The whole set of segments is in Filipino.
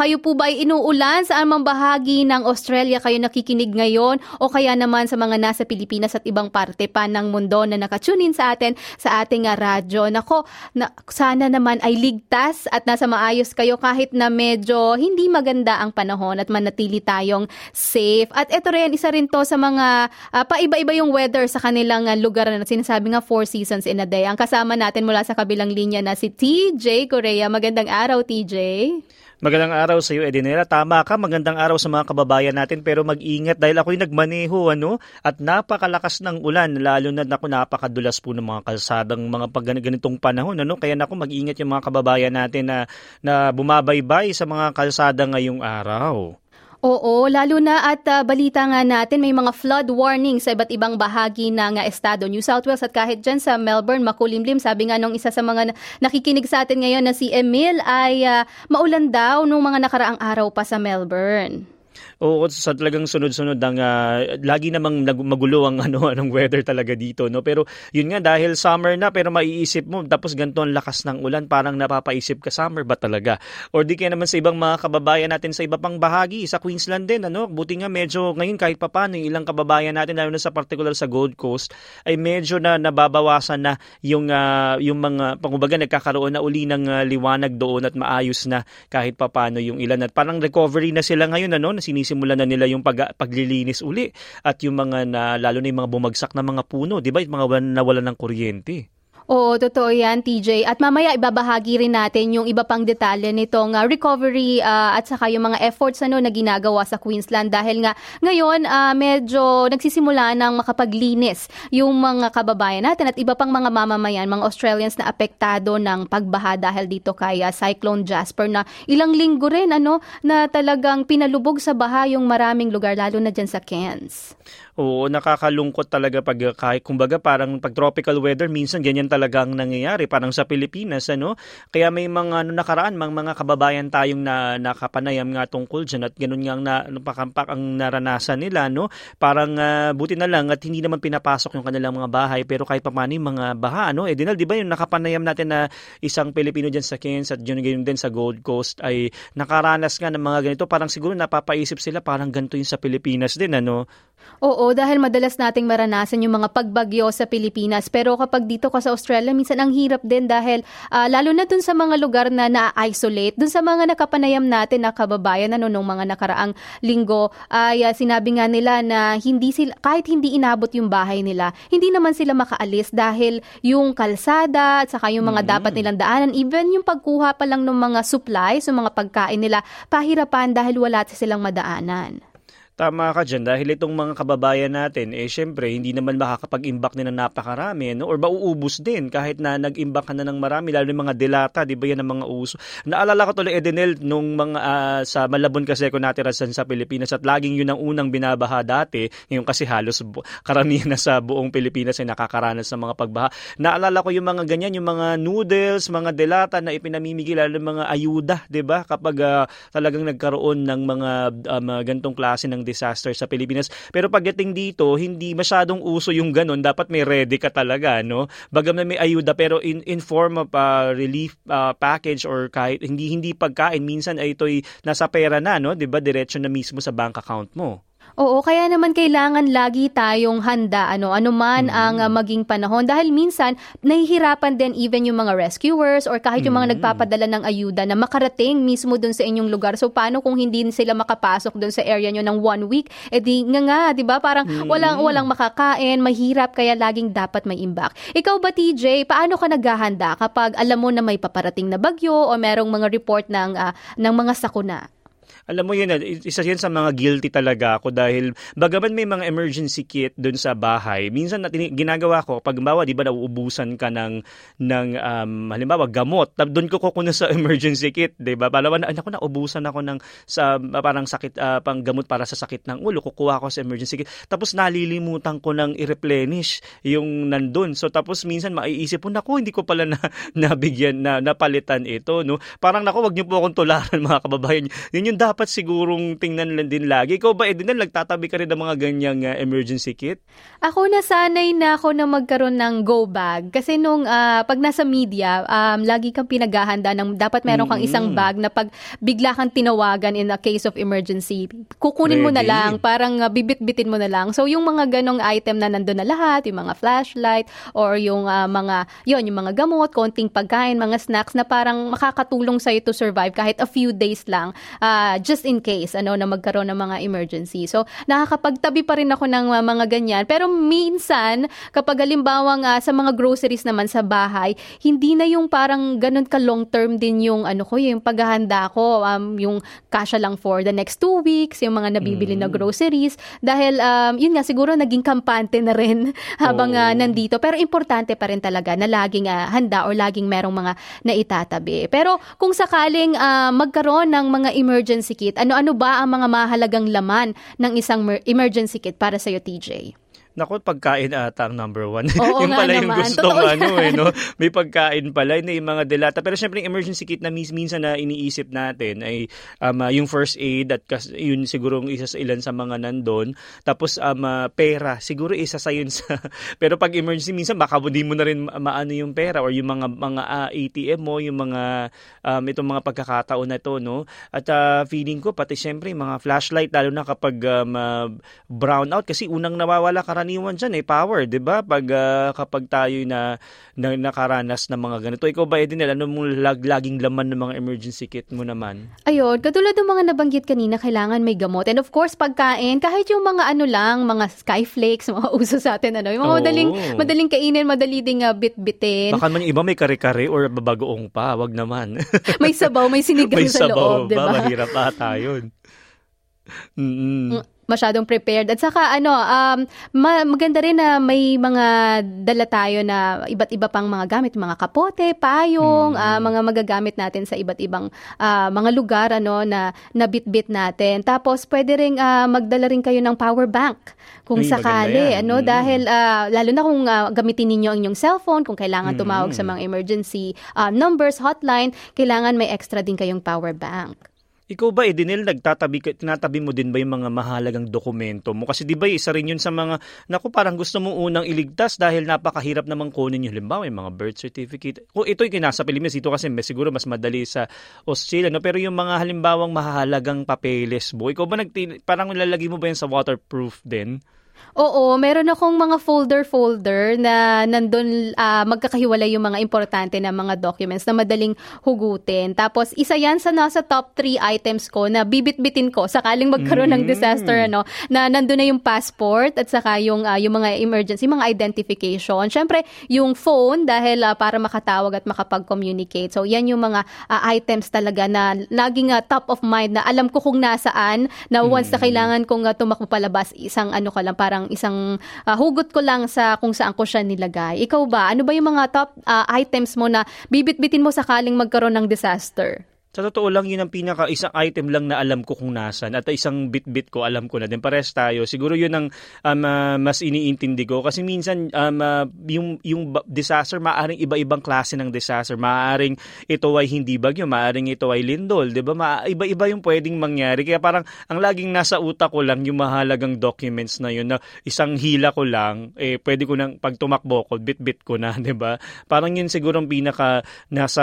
Kayo po ba ay inuulan? Saan mang bahagi ng Australia kayo nakikinig ngayon? O kaya naman sa mga nasa Pilipinas at ibang parte pa ng mundo na nakatunin sa atin sa ating uh, radyo? Nako, na, sana naman ay ligtas at nasa maayos kayo kahit na medyo hindi maganda ang panahon at manatili tayong safe. At ito rin, isa rin to sa mga uh, paiba-iba yung weather sa kanilang uh, lugar na sinasabi nga four seasons in a day. Ang kasama natin mula sa kabilang linya na si TJ Korea. Magandang araw, TJ. Magandang araw sa iyo, Edinela. Tama ka, magandang araw sa mga kababayan natin pero mag-ingat dahil ako'y nagmaneho ano at napakalakas ng ulan lalo na ako napakadulas po ng mga kalsadang mga pag ganitong panahon ano kaya nako mag-ingat yung mga kababayan natin na na bumabaybay sa mga kalsada ngayong araw. Oo, lalo na at uh, balita nga natin may mga flood warning sa iba't ibang bahagi ng uh, estado New South Wales at kahit dyan sa Melbourne makulimlim. Sabi nga nung isa sa mga nakikinig sa atin ngayon na si Emil ay uh, maulan daw nung mga nakaraang araw pa sa Melbourne. Oo, sa talagang sunod-sunod ang uh, lagi namang magulo ang ano anong weather talaga dito, no. Pero yun nga dahil summer na pero maiisip mo tapos ganito ang lakas ng ulan, parang napapaisip ka summer ba talaga? Or di kaya naman sa ibang mga kababayan natin sa iba pang bahagi, sa Queensland din, ano, buti nga medyo ngayon kahit papaano yung ilang kababayan natin lalo na sa particular sa Gold Coast ay medyo na nababawasan na yung uh, yung mga pangumbaga nagkakaroon na uli ng uh, liwanag doon at maayos na kahit papaano yung ilan at parang recovery na sila ngayon ano, na sinis sinisimulan na nila yung pag, paglilinis uli at yung mga na, lalo na yung mga bumagsak na mga puno, di ba? Yung mga nawala ng kuryente. Oo, totoo yan, TJ. At mamaya ibabahagi rin natin yung iba pang detalye nitong uh, recovery uh, at saka yung mga efforts ano, na ginagawa sa Queensland dahil nga ngayon uh, medyo nagsisimula ng makapaglinis yung mga kababayan natin at iba pang mga mamamayan, mga Australians na apektado ng pagbaha dahil dito kay uh, Cyclone Jasper na ilang linggo rin ano, na talagang pinalubog sa baha yung maraming lugar lalo na dyan sa Cairns. Oo, nakakalungkot talaga pag kahit kumbaga parang pag tropical weather minsan ganyan talagang nangyayari parang sa Pilipinas ano. Kaya may mga ano, nakaraan mga, mga kababayan tayong na nakapanayam nga tungkol diyan at ganun nga na ano, pakampak ang naranasan nila no. Parang uh, buti na lang at hindi naman pinapasok yung kanilang mga bahay pero kahit paano yung mga baha ano. Eh dinal di ba yung nakapanayam natin na isang Pilipino diyan sa Cairns at yun din sa Gold Coast ay nakaranas nga ng mga ganito parang siguro napapaisip sila parang ganito yung sa Pilipinas din ano. Oo, dahil madalas nating maranasan yung mga pagbagyo sa Pilipinas. Pero kapag dito ka sa Australia, minsan ang hirap din dahil uh, lalo na dun sa mga lugar na na-isolate, dun sa mga nakapanayam natin na kababayan ano, nung mga nakaraang linggo, ay uh, sinabi nga nila na hindi sila, kahit hindi inabot yung bahay nila, hindi naman sila makaalis dahil yung kalsada at saka yung mga mm-hmm. dapat nilang daanan, even yung pagkuha pa lang ng mga supplies, yung mga pagkain nila, pahirapan dahil wala silang madaanan. Tama ka dyan dahil itong mga kababayan natin, eh syempre hindi naman makakapag-imbak ng napakarami no? or mauubos din kahit na nag-imbak ka na ng marami lalo yung mga delata, di ba yan ang mga uso. Naalala ko tuloy Edenel nung mga uh, sa Malabon kasi ako natirasan sa Pilipinas at laging yun ang unang binabaha dati, ngayon kasi halos karamihan na sa buong Pilipinas ay nakakaranas ng mga pagbaha. Naalala ko yung mga ganyan, yung mga noodles, mga delata na ipinamimigay lalo mga ayuda, di ba? Kapag uh, talagang nagkaroon ng mga um, gantong klase ng disaster sa Pilipinas. Pero pagdating dito, hindi masyadong uso yung ganun. Dapat may ready ka talaga, no? Bagam na may ayuda pero in, in form of uh, relief uh, package or kahit hindi hindi pagkain, minsan ay ito'y nasa pera na, no? 'Di ba? Diretso na mismo sa bank account mo. Oo, kaya naman kailangan lagi tayong handa ano anuman mm-hmm. ang uh, maging panahon dahil minsan nahihirapan din even yung mga rescuers or kahit yung mga mm-hmm. nagpapadala ng ayuda na makarating mismo doon sa inyong lugar. So paano kung hindi sila makapasok doon sa area nyo ng one week? Eh di nga nga, 'di ba? Parang mm-hmm. walang walang makakain, mahirap kaya laging dapat may imbak. Ikaw ba TJ, paano ka naghahanda kapag alam mo na may paparating na bagyo o merong mga report ng uh, ng mga sakuna? Alam mo yun, isa yan sa mga guilty talaga ako dahil bagaman may mga emergency kit doon sa bahay, minsan natin, ginagawa ko, pag bawa, di ba, nauubusan ka ng, ng um, halimbawa, gamot, doon ko kukunin sa emergency kit, di ba? Palawan, anak ko, naubusan ako ng sa, parang sakit, uh, pang gamot para sa sakit ng ulo, kukuha ko sa emergency kit. Tapos nalilimutan ko ng i-replenish yung nandun. So tapos minsan maiisip ko, naku, hindi ko pala na, nabigyan, na, napalitan ito, no? Parang naku, wag niyo po akong tularan mga kababayan. Yun yung dapat dapat sigurong tingnan lang din lagi. Ikaw ba, Edinel, nagtatabi ka rin ng mga ganyang uh, emergency kit? Ako nasanay na ako na magkaroon ng go bag. Kasi nung uh, pag nasa media, um, lagi kang pinaghahanda ng dapat meron kang isang bag na pag bigla kang tinawagan in a case of emergency, kukunin Ready. mo na lang, parang uh, bibit-bitin mo na lang. So yung mga ganong item na nandun na lahat, yung mga flashlight or yung uh, mga, yon yung mga gamot, konting pagkain, mga snacks na parang makakatulong sa'yo to survive kahit a few days lang, uh, just in case, ano, na magkaroon ng mga emergency. So, nakakapagtabi pa rin ako ng uh, mga ganyan. Pero minsan, kapag halimbawang uh, sa mga groceries naman sa bahay, hindi na yung parang ganun ka long term din yung ano ko, yung paghahanda ko, um, yung kasha lang for the next two weeks, yung mga nabibili mm. na groceries. Dahil, um, yun nga, siguro naging kampante na rin habang oh. uh, nandito. Pero importante pa rin talaga na laging uh, handa or laging merong mga naitatabi. Pero kung sakaling uh, magkaroon ng mga emergency kit, ano-ano ba ang mga mahalagang laman ng isang emergency kit para sa iyo, TJ? Naku, pagkain ata ang number one. Oo yung pala naman. yung gustong Totoo ano eh, no? May pagkain pala, hindi yung mga delata. Pero syempre, yung emergency kit na mis minsan na iniisip natin ay um, uh, yung first aid at kas, yun siguro isa sa ilan sa mga nandun. Tapos um, uh, pera, siguro isa sa yun sa... pero pag emergency, minsan baka hindi mo na rin maano yung pera or yung mga mga uh, ah, ATM mo, yung mga um, itong mga pagkakataon na to, no? At uh, feeling ko, pati syempre, mga flashlight, lalo na kapag um, uh, brown out, kasi unang nawawala ka karaniwan dyan eh, power, di ba? Pag uh, kapag tayo na, na nakaranas ng mga ganito. Ikaw ba, Edinel, ano mong lag, laging laman ng mga emergency kit mo naman? Ayun, katulad ng mga nabanggit kanina, kailangan may gamot. And of course, pagkain, kahit yung mga ano lang, mga skyflakes, mga uso sa atin, ano, yung mga oh. madaling, madaling kainin, madali ding uh, bit-bitin. Baka man yung iba may kare-kare or babagoong pa, wag naman. may sabaw, may sinigang may sa sabaw, loob, di ba? Mahirap ata yun. Mm-hmm masyadong prepared. At saka ano, um, ma- maganda rin na may mga dala tayo na iba't iba pang mga gamit, mga kapote, payong, mm. uh, mga magagamit natin sa iba't ibang uh, mga lugar ano na nabitbit natin. Tapos pwede ring uh, magdala rin kayo ng power bank kung Uy, sakali, ano mm. dahil uh, lalo na kung uh, gamitin ninyo ang inyong cellphone kung kailangan tumawag mm. sa mga emergency uh, numbers, hotline, kailangan may extra din kayong power bank. Ikaw ba, Edinel, nagtatabi, tinatabi mo din ba yung mga mahalagang dokumento mo? Kasi di ba isa rin yun sa mga, naku parang gusto mo unang iligtas dahil napakahirap namang kunin yung halimbawa, yung mga birth certificate. Kung ito'y kinasa Pilipinas, ito kasi may, siguro mas madali sa Australia, no? pero yung mga halimbawang mahalagang papeles mo, ikaw ba nagti, parang nilalagay mo ba yan sa waterproof din? Oo, meron akong mga folder-folder na nandun uh, magkakahiwalay yung mga importante na mga documents na madaling hugutin. Tapos isa yan sa nasa top 3 items ko na bibit-bitin ko sakaling magkaroon mm-hmm. ng disaster ano na nandun na yung passport at saka yung uh, yung mga emergency, mga identification. Syempre, yung phone dahil uh, para makatawag at makapag-communicate. So yan yung mga uh, items talaga na laging uh, top of mind na alam ko kung nasaan na once mm-hmm. na kailangan kong uh, tumakbo palabas isang ano ka lang para parang isang uh, hugot ko lang sa kung saan ko siya nilagay. Ikaw ba, ano ba yung mga top uh, items mo na bibit-bitin mo sakaling magkaroon ng disaster? Sa totoo lang, yun ang pinaka isang item lang na alam ko kung nasan at isang bit-bit ko alam ko na din. Pares tayo. Siguro yun ang um, uh, mas iniintindi ko kasi minsan um, uh, yung, yung disaster, maaring iba-ibang klase ng disaster. Maaring ito ay hindi bagyo, maaring ito ay lindol. Di ba? Ma- iba-iba yung pwedeng mangyari. Kaya parang ang laging nasa utak ko lang yung mahalagang documents na yun na isang hila ko lang, eh, pwede ko nang pag tumakbo ko, bit-bit ko na. Di ba? Parang yun siguro ang pinaka nasa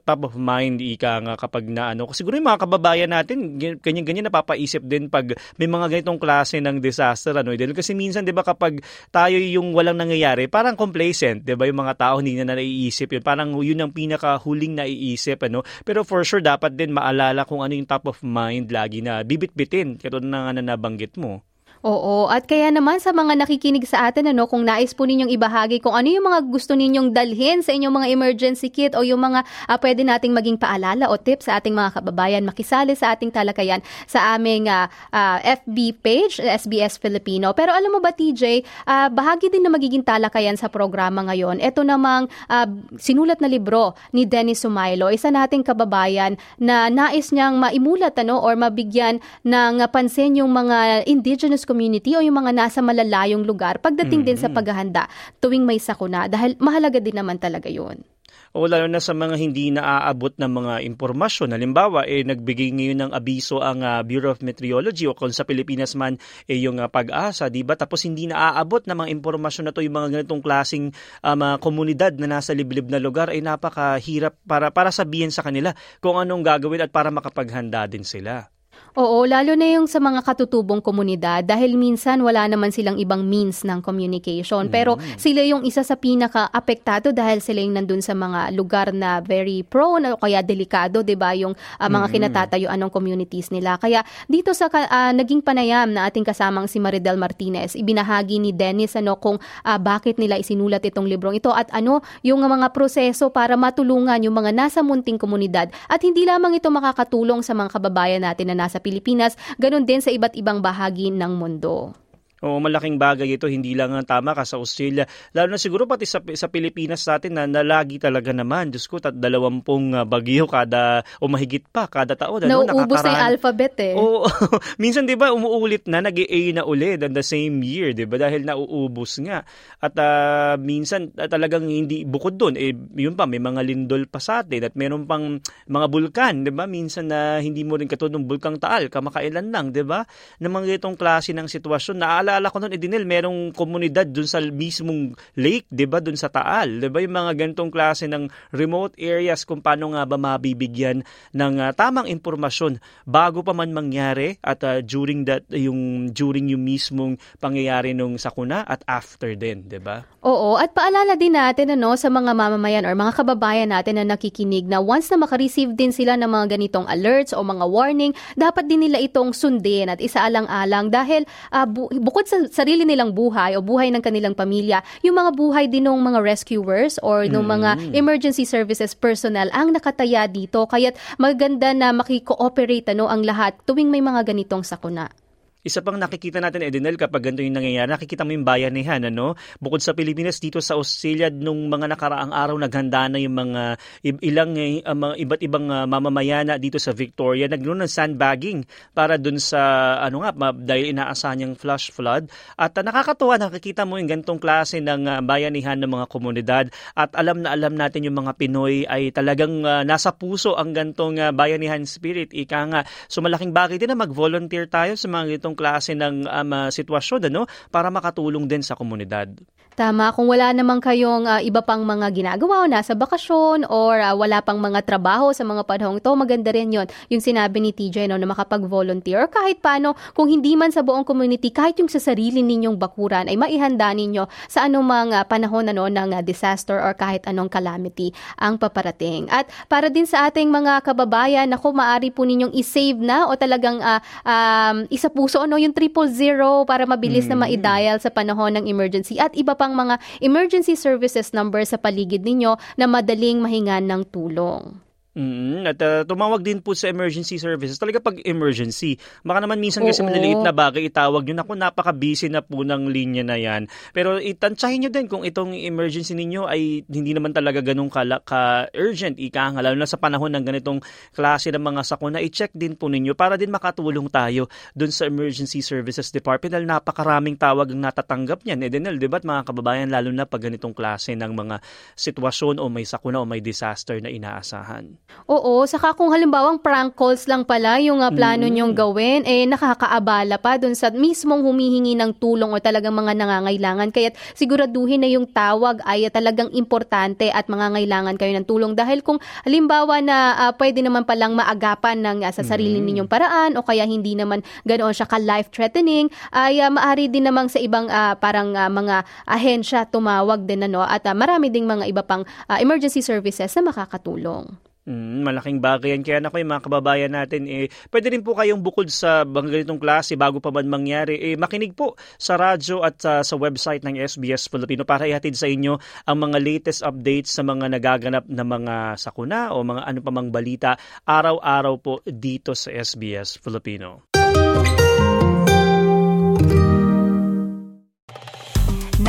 top of mind, ika nga kapag na ano. Siguro yung mga kababayan natin, ganyan-ganyan napapaisip din pag may mga ganitong klase ng disaster. Ano, dahil kasi minsan, di ba, kapag tayo yung walang nangyayari, parang complacent, di ba, yung mga tao hindi na naiisip yun. Parang yun ang pinakahuling naiisip. Ano? Pero for sure, dapat din maalala kung ano yung top of mind lagi na bibit-bitin, katulad na nga na nabanggit mo. Oo, at kaya naman sa mga nakikinig sa atin, ano, kung nais po ninyong ibahagi kung ano yung mga gusto ninyong dalhin sa inyong mga emergency kit o yung mga uh, pwede nating maging paalala o tips sa ating mga kababayan, makisali sa ating talakayan sa aming uh, uh, FB page, SBS Filipino. Pero alam mo ba, TJ, uh, bahagi din na magiging talakayan sa programa ngayon. Ito namang uh, sinulat na libro ni Dennis Sumailo, isa nating kababayan na nais niyang maimulat ano, or mabigyan ng pansin yung mga indigenous community o yung mga nasa malalayong lugar pagdating mm-hmm. din sa paghahanda tuwing may sakuna dahil mahalaga din naman talaga yun. O lalo na sa mga hindi naaabot ng mga impormasyon. Halimbawa, eh, nagbigay ngayon ng abiso ang uh, Bureau of Meteorology o kung sa Pilipinas man eh, yung uh, pag-asa, di ba? Tapos hindi naaabot ng mga impormasyon na to yung mga ganitong klasing uh, komunidad na nasa liblib na lugar ay napakahirap para, para sabihin sa kanila kung anong gagawin at para makapaghanda din sila. Oo, lalo na yung sa mga katutubong komunidad dahil minsan wala naman silang ibang means ng communication. Pero mm. sila yung isa sa pinaka-apektado dahil sila yung nandun sa mga lugar na very prone o kaya delikado, 'di ba, yung uh, mga mm. kinatatayuan ng communities nila. Kaya dito sa uh, naging panayam na ating kasamang si Maridel Martinez, ibinahagi ni Dennis ano kung uh, bakit nila isinulat itong librong ito at ano yung mga proseso para matulungan yung mga nasa munting komunidad at hindi lamang ito makakatulong sa mga kababayan natin na nasa Pilipinas, ganun din sa iba't ibang bahagi ng mundo. O malaking bagay ito, hindi lang ang tama ka sa Australia. Lalo na siguro pati sa, sa Pilipinas natin na, na lagi talaga naman. Diyos ko, tat dalawampung uh, bagyo kada, o mahigit pa, kada taon. Ano, Nauubos na yung alphabet eh. Oo. minsan di ba umuulit na, nag a na ulit on the same year, di ba? Dahil nauubos nga. At uh, minsan uh, talagang hindi, bukod doon, eh, yun pa, may mga lindol pa sa atin at meron pang mga bulkan, di ba? Minsan na uh, hindi mo rin katulad ng bulkang taal, kamakailan lang, di ba? Na mga itong klase ng sitwasyon. Naala naalala ko noon, Edinel, merong komunidad dun sa mismong lake, di ba, dun sa Taal. Di ba, yung mga ganitong klase ng remote areas kung paano nga ba mabibigyan ng uh, tamang impormasyon bago pa man mangyari at uh, during that, yung, during yung mismong pangyayari nung sakuna at after din, di ba? Oo, at paalala din natin ano, sa mga mamamayan or mga kababayan natin na nakikinig na once na makareceive din sila ng mga ganitong alerts o mga warning, dapat din nila itong sundin at isaalang-alang dahil uh, bu- bukod bukod sa sarili nilang buhay o buhay ng kanilang pamilya, yung mga buhay din ng mga rescuers or ng mga mm. emergency services personnel ang nakataya dito. Kaya't maganda na makikooperate ano, ang lahat tuwing may mga ganitong sakuna. Isa pang nakikita natin, Edinel, kapag ganito yung nangyayari, nakikita mo yung bayanihan, ano? Bukod sa Pilipinas, dito sa Australia, nung mga nakaraang araw, naghanda na yung mga ilang, uh, mga iba't ibang uh, mamamayana dito sa Victoria, nagnoon ng sandbagging para dun sa, ano nga, dahil inaasahan niyang flash flood. At uh, nakakatuwa, nakikita mo yung ganitong klase ng uh, bayanihan ng mga komunidad. At alam na alam natin yung mga Pinoy ay talagang uh, nasa puso ang gantong uh, bayanihan spirit. Ika nga, so malaking bagay din na mag-volunteer tayo sa mga ganitong klase ng um, uh, sitwasyon ano para makatulong din sa komunidad. Tama, kung wala naman kayong uh, iba pang mga ginagawa o nasa bakasyon or uh, wala pang mga trabaho sa mga panahong to, maganda rin yon Yung sinabi ni TJ no, na makapag-volunteer or kahit paano, kung hindi man sa buong community, kahit yung sa sarili ninyong bakuran ay maihanda ninyo sa anumang uh, panahon ano, ng uh, disaster or kahit anong calamity ang paparating. At para din sa ating mga kababayan, ako maari po ninyong i-save na o talagang uh, um, isa puso ano, yung triple zero para mabilis mm. na ma-dial sa panahon ng emergency at iba pang mga emergency services number sa paligid ninyo na madaling mahingan ng tulong. Mm, at uh, tumawag din po sa emergency services. Talaga pag emergency, baka naman minsan kasi Oo. maliliit na bagay itawag nyo. Naku, napaka-busy na po ng linya na yan. Pero itantsahin nyo din kung itong emergency ninyo ay hindi naman talaga ganun ka-urgent, ika nga, lalo na sa panahon ng ganitong klase ng mga sakuna, i-check din po ninyo para din makatulong tayo dun sa emergency services department dahil napakaraming tawag ang natatanggap niyan. Edenel, di ba? mga kababayan, lalo na pag ganitong klase ng mga sitwasyon o may sakuna o may disaster na inaasahan. Oo, saka kung halimbawang prank calls lang pala yung uh, plano mm. nyong gawin, eh nakakaabala pa dun sa mismong humihingi ng tulong o talagang mga nangangailangan. Kaya siguraduhin na yung tawag ay talagang importante at mangangailangan kayo ng tulong. Dahil kung halimbawa na uh, pwede naman palang maagapan ng uh, sa sarili mm. ninyong paraan o kaya hindi naman ganoon siya ka-life-threatening, ay uh, maari din namang sa ibang uh, parang uh, mga ahensya tumawag din ano at uh, marami ding mga iba pang uh, emergency services na makakatulong. Mm, malaking bagay yan. Kaya na ko yung mga kababayan natin, eh, pwede rin po kayong bukod sa mga ganitong klase bago pa man mangyari, eh, makinig po sa radyo at uh, sa website ng SBS Filipino para ihatid sa inyo ang mga latest updates sa mga nagaganap na mga sakuna o mga ano pa mang balita araw-araw po dito sa SBS Filipino.